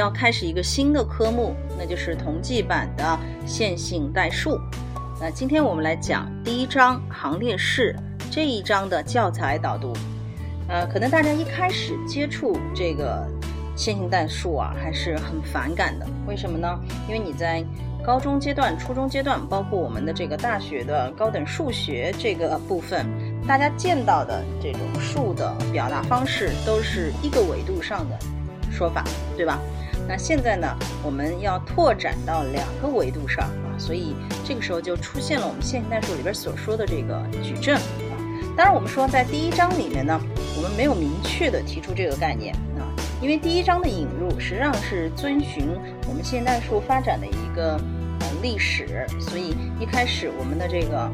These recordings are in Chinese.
要开始一个新的科目，那就是同济版的线性代数。那今天我们来讲第一章行列式这一章的教材导读。呃，可能大家一开始接触这个线性代数啊，还是很反感的。为什么呢？因为你在高中阶段、初中阶段，包括我们的这个大学的高等数学这个部分，大家见到的这种数的表达方式都是一个维度上的说法，对吧？那现在呢，我们要拓展到两个维度上啊，所以这个时候就出现了我们线性代数里边所说的这个矩阵啊。当然，我们说在第一章里面呢。我们没有明确的提出这个概念啊，因为第一章的引入实际上是遵循我们现代数发展的一个呃历史，所以一开始我们的这个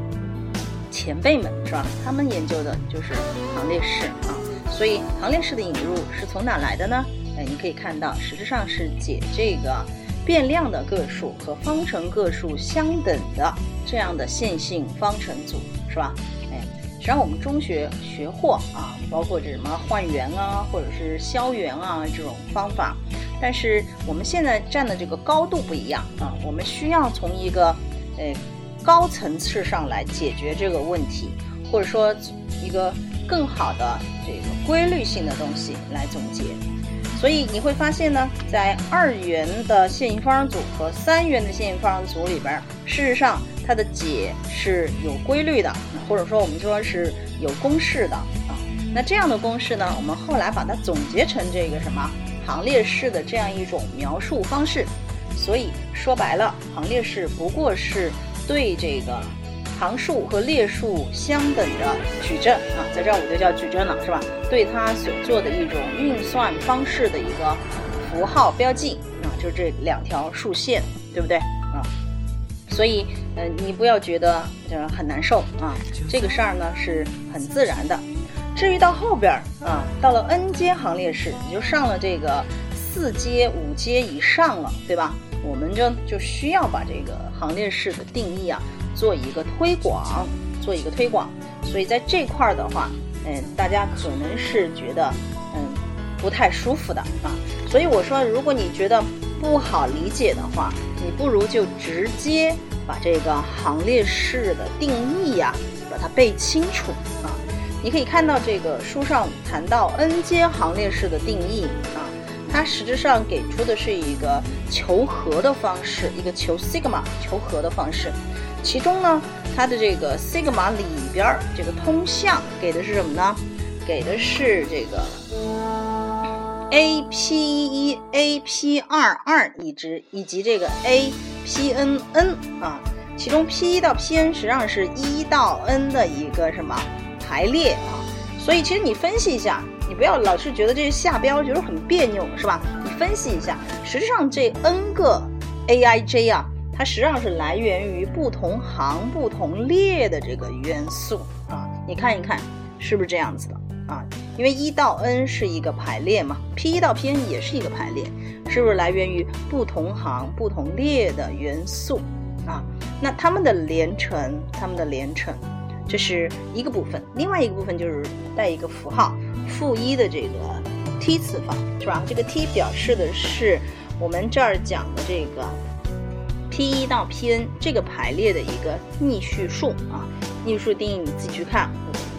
前辈们是吧，他们研究的就是行列式啊，所以行列式的引入是从哪来的呢？哎，你可以看到，实质上是解这个变量的个数和方程个数相等的这样的线性方程组，是吧？哎实际上我们中学学过啊，包括这什么换元啊，或者是消元啊这种方法。但是我们现在站的这个高度不一样啊，我们需要从一个呃高层次上来解决这个问题，或者说一个更好的这个规律性的东西来总结。所以你会发现呢，在二元的线性方程组和三元的线性方程组里边，事实上。它的解是有规律的，或者说我们说是有公式的啊。那这样的公式呢，我们后来把它总结成这个什么行列式的这样一种描述方式。所以说白了，行列式不过是对这个行数和列数相等的矩阵啊，在这儿我就叫矩阵了，是吧？对它所做的一种运算方式的一个符号标记啊，就这两条竖线，对不对啊？所以，嗯，你不要觉得呃很难受啊，这个事儿呢是很自然的。至于到后边儿啊，到了 n 阶行列式，你就上了这个四阶、五阶以上了，对吧？我们就就需要把这个行列式的定义啊做一个推广，做一个推广。所以在这块儿的话，嗯，大家可能是觉得嗯不太舒服的啊。所以我说，如果你觉得不好理解的话，你不如就直接把这个行列式的定义呀，把它背清楚啊。你可以看到这个书上谈到 n 阶行列式的定义啊，它实质上给出的是一个求和的方式，一个求 sigma 求和的方式。其中呢，它的这个 sigma 里边这个通项给的是什么呢？给的是这个。a p 一 a p 二二已知以及这个 a p n n 啊，其中 p 一到 p n 实际上是一到 n 的一个什么排列啊？所以其实你分析一下，你不要老是觉得这些下标觉得很别扭，是吧？你分析一下，实际上这 n 个 a i j 啊，它实际上是来源于不同行不同列的这个元素啊，你看一看是不是这样子的？啊，因为一到 n 是一个排列嘛，p 一到 p n 也是一个排列，是不是来源于不同行不同列的元素啊？那它们的连乘，它们的连乘，这是一个部分，另外一个部分就是带一个符号负一的这个 t 次方，是吧？这个 t 表示的是我们这儿讲的这个 p 一到 p n 这个排列的一个逆序数啊。逆序数定义你自己去看，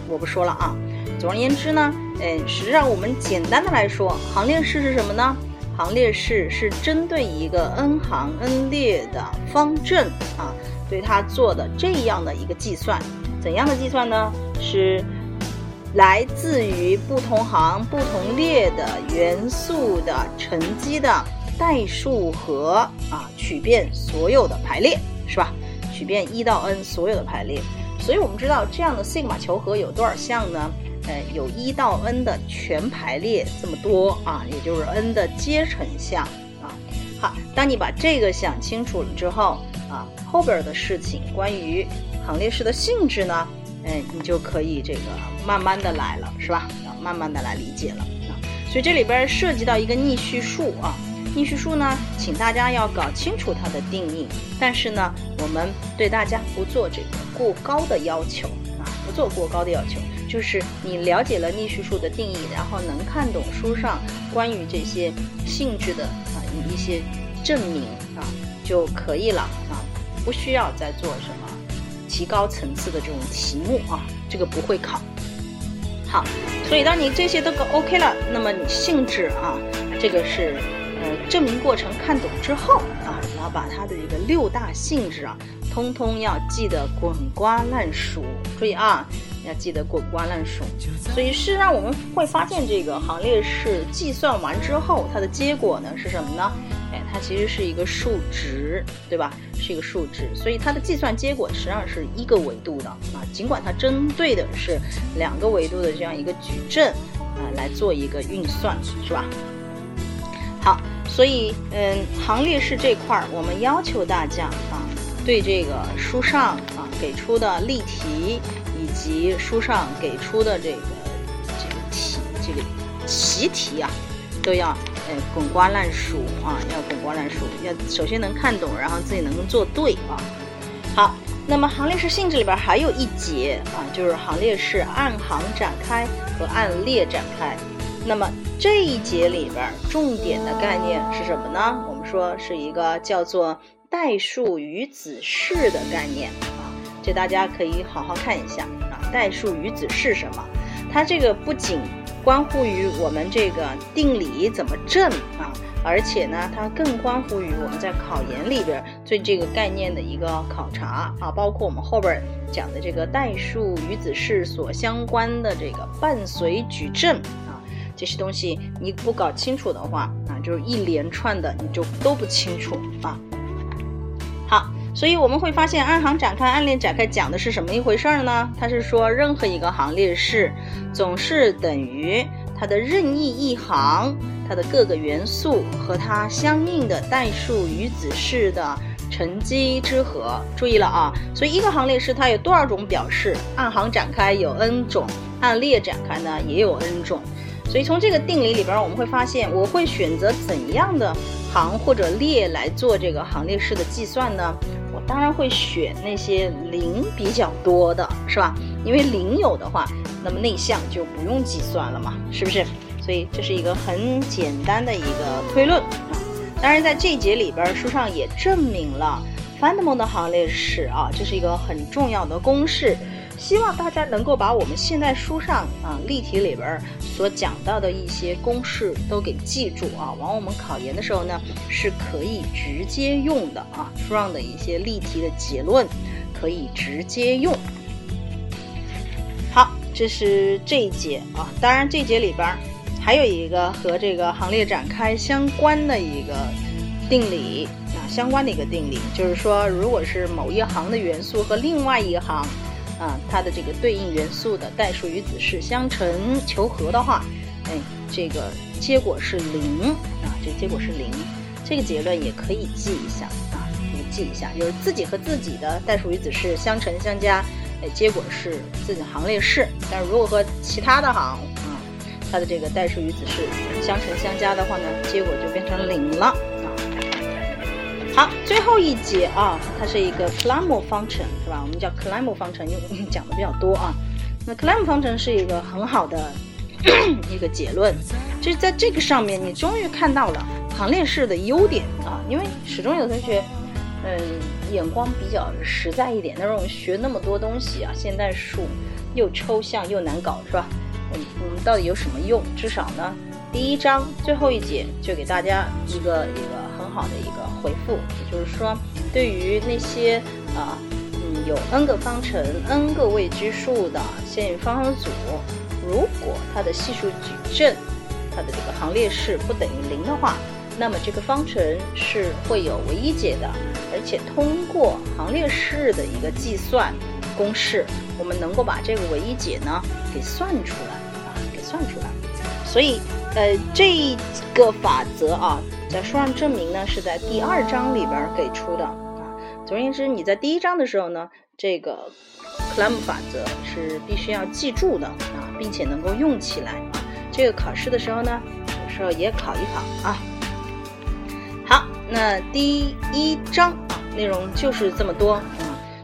我不说了啊。总而言之呢，嗯，实际上我们简单的来说，行列式是什么呢？行列式是针对一个 n 行 n 列的方阵啊，对它做的这样的一个计算。怎样的计算呢？是来自于不同行不同列的元素的乘积的代数和啊取遍所有的排列，是吧？取遍一到 n 所有的排列。所以我们知道这样的 sigma 求和有多少项呢？呃，有一到 n 的全排列这么多啊，也就是 n 的阶乘项啊。好，当你把这个想清楚了之后啊，后边的事情关于行列式的性质呢，嗯，你就可以这个慢慢的来了，是吧？啊，慢慢的来理解了啊。所以这里边涉及到一个逆序数啊，逆序数呢，请大家要搞清楚它的定义，但是呢，我们对大家不做这个过高的要求啊，不做过高的要求。就是你了解了逆序数的定义，然后能看懂书上关于这些性质的啊一些证明啊就可以了啊，不需要再做什么提高层次的这种题目啊，这个不会考。好，所以当你这些都 OK 了，那么你性质啊，这个是呃证明过程看懂之后啊，你要把它的这个六大性质啊。通通要记得滚瓜烂熟，注意啊，要记得滚瓜烂熟。所以事实上我们会发现，这个行列式计算完之后，它的结果呢是什么呢？哎，它其实是一个数值，对吧？是一个数值，所以它的计算结果实际上是一个维度的啊。尽管它针对的是两个维度的这样一个矩阵啊来做一个运算，是吧？好，所以嗯，行列式这块儿，我们要求大家啊。对这个书上啊给出的例题，以及书上给出的这个这个题这个习题啊，都要呃滚瓜烂熟啊，要滚瓜烂熟，要首先能看懂，然后自己能做对啊。好，那么行列式性质里边还有一节啊，就是行列式按行展开和按列展开。那么这一节里边重点的概念是什么呢？我们说是一个叫做。代数与子式的概念啊，这大家可以好好看一下啊。代数与子式什么？它这个不仅关乎于我们这个定理怎么证啊，而且呢，它更关乎于我们在考研里边对这个概念的一个考察啊，包括我们后边讲的这个代数与子式所相关的这个伴随矩阵，这些东西你不搞清楚的话啊，就是一连串的你就都不清楚啊。好，所以我们会发现，按行展开、按列展开讲的是什么一回事儿呢？它是说，任何一个行列式总是等于它的任意一行，它的各个元素和它相应的代数与子式的乘积之和。注意了啊，所以一个行列式它有多少种表示？按行展开有 n 种，按列展开呢也有 n 种。所以从这个定理里边，我们会发现，我会选择怎样的？行或者列来做这个行列式的计算呢？我当然会选那些零比较多的，是吧？因为零有的话，那么内项就不用计算了嘛，是不是？所以这是一个很简单的一个推论啊。当然，在这一节里边，书上也证明了 Feynman 的行列式啊，这是一个很重要的公式。希望大家能够把我们现在书上啊例题里边所讲到的一些公式都给记住啊，往我们考研的时候呢是可以直接用的啊，书上的一些例题的结论可以直接用。好，这是这一节啊，当然这节里边还有一个和这个行列展开相关的一个定理啊，相关的一个定理，就是说如果是某一行的元素和另外一行。啊，它的这个对应元素的代数与子式相乘求和的话，哎，这个结果是零啊，这结果是零，这个结论也可以记一下啊，可以记一下，就是自己和自己的代数与子式相乘相加，哎，结果是自己行列式，但是如果和其他的行啊，它的这个代数与子式相乘相加的话呢，结果就变成零了。好，最后一节啊，它是一个 c l a m o 方程，是吧？我们叫 c l a m o 方程，因为讲的比较多啊。那 c l a m o 方程是一个很好的 一个结论，就是在这个上面，你终于看到了行列式的优点啊。因为始终有同学，嗯，眼光比较实在一点，那种学那么多东西啊，现代数又抽象又难搞，是吧？嗯，我们到底有什么用？至少呢，第一章最后一节就给大家一个一个。好的一个回复，也就是说，对于那些啊，嗯，有 n 个方程、n 个未知数的线性方程组，如果它的系数矩阵，它的这个行列式不等于零的话，那么这个方程是会有唯一解的，而且通过行列式的一个计算公式，我们能够把这个唯一解呢给算出来啊，给算出来。所以，呃，这个法则啊。在书上证明呢，是在第二章里边给出的啊。总而言之，你在第一章的时候呢，这个克莱姆法则是必须要记住的啊，并且能够用起来啊。这个考试的时候呢，有时候也考一考啊。好，那第一章啊，内容就是这么多啊。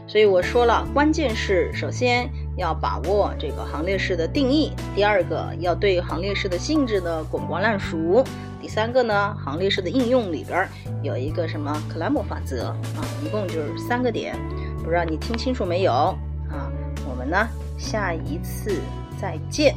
所以我说了，关键是首先要把握这个行列式的定义；第二个要对行列式的性质呢滚瓜烂熟；第三个呢，行列式的应用里边有一个什么克莱姆法则啊，一共就是三个点，不知道你听清楚没有啊？我们呢下一次再见。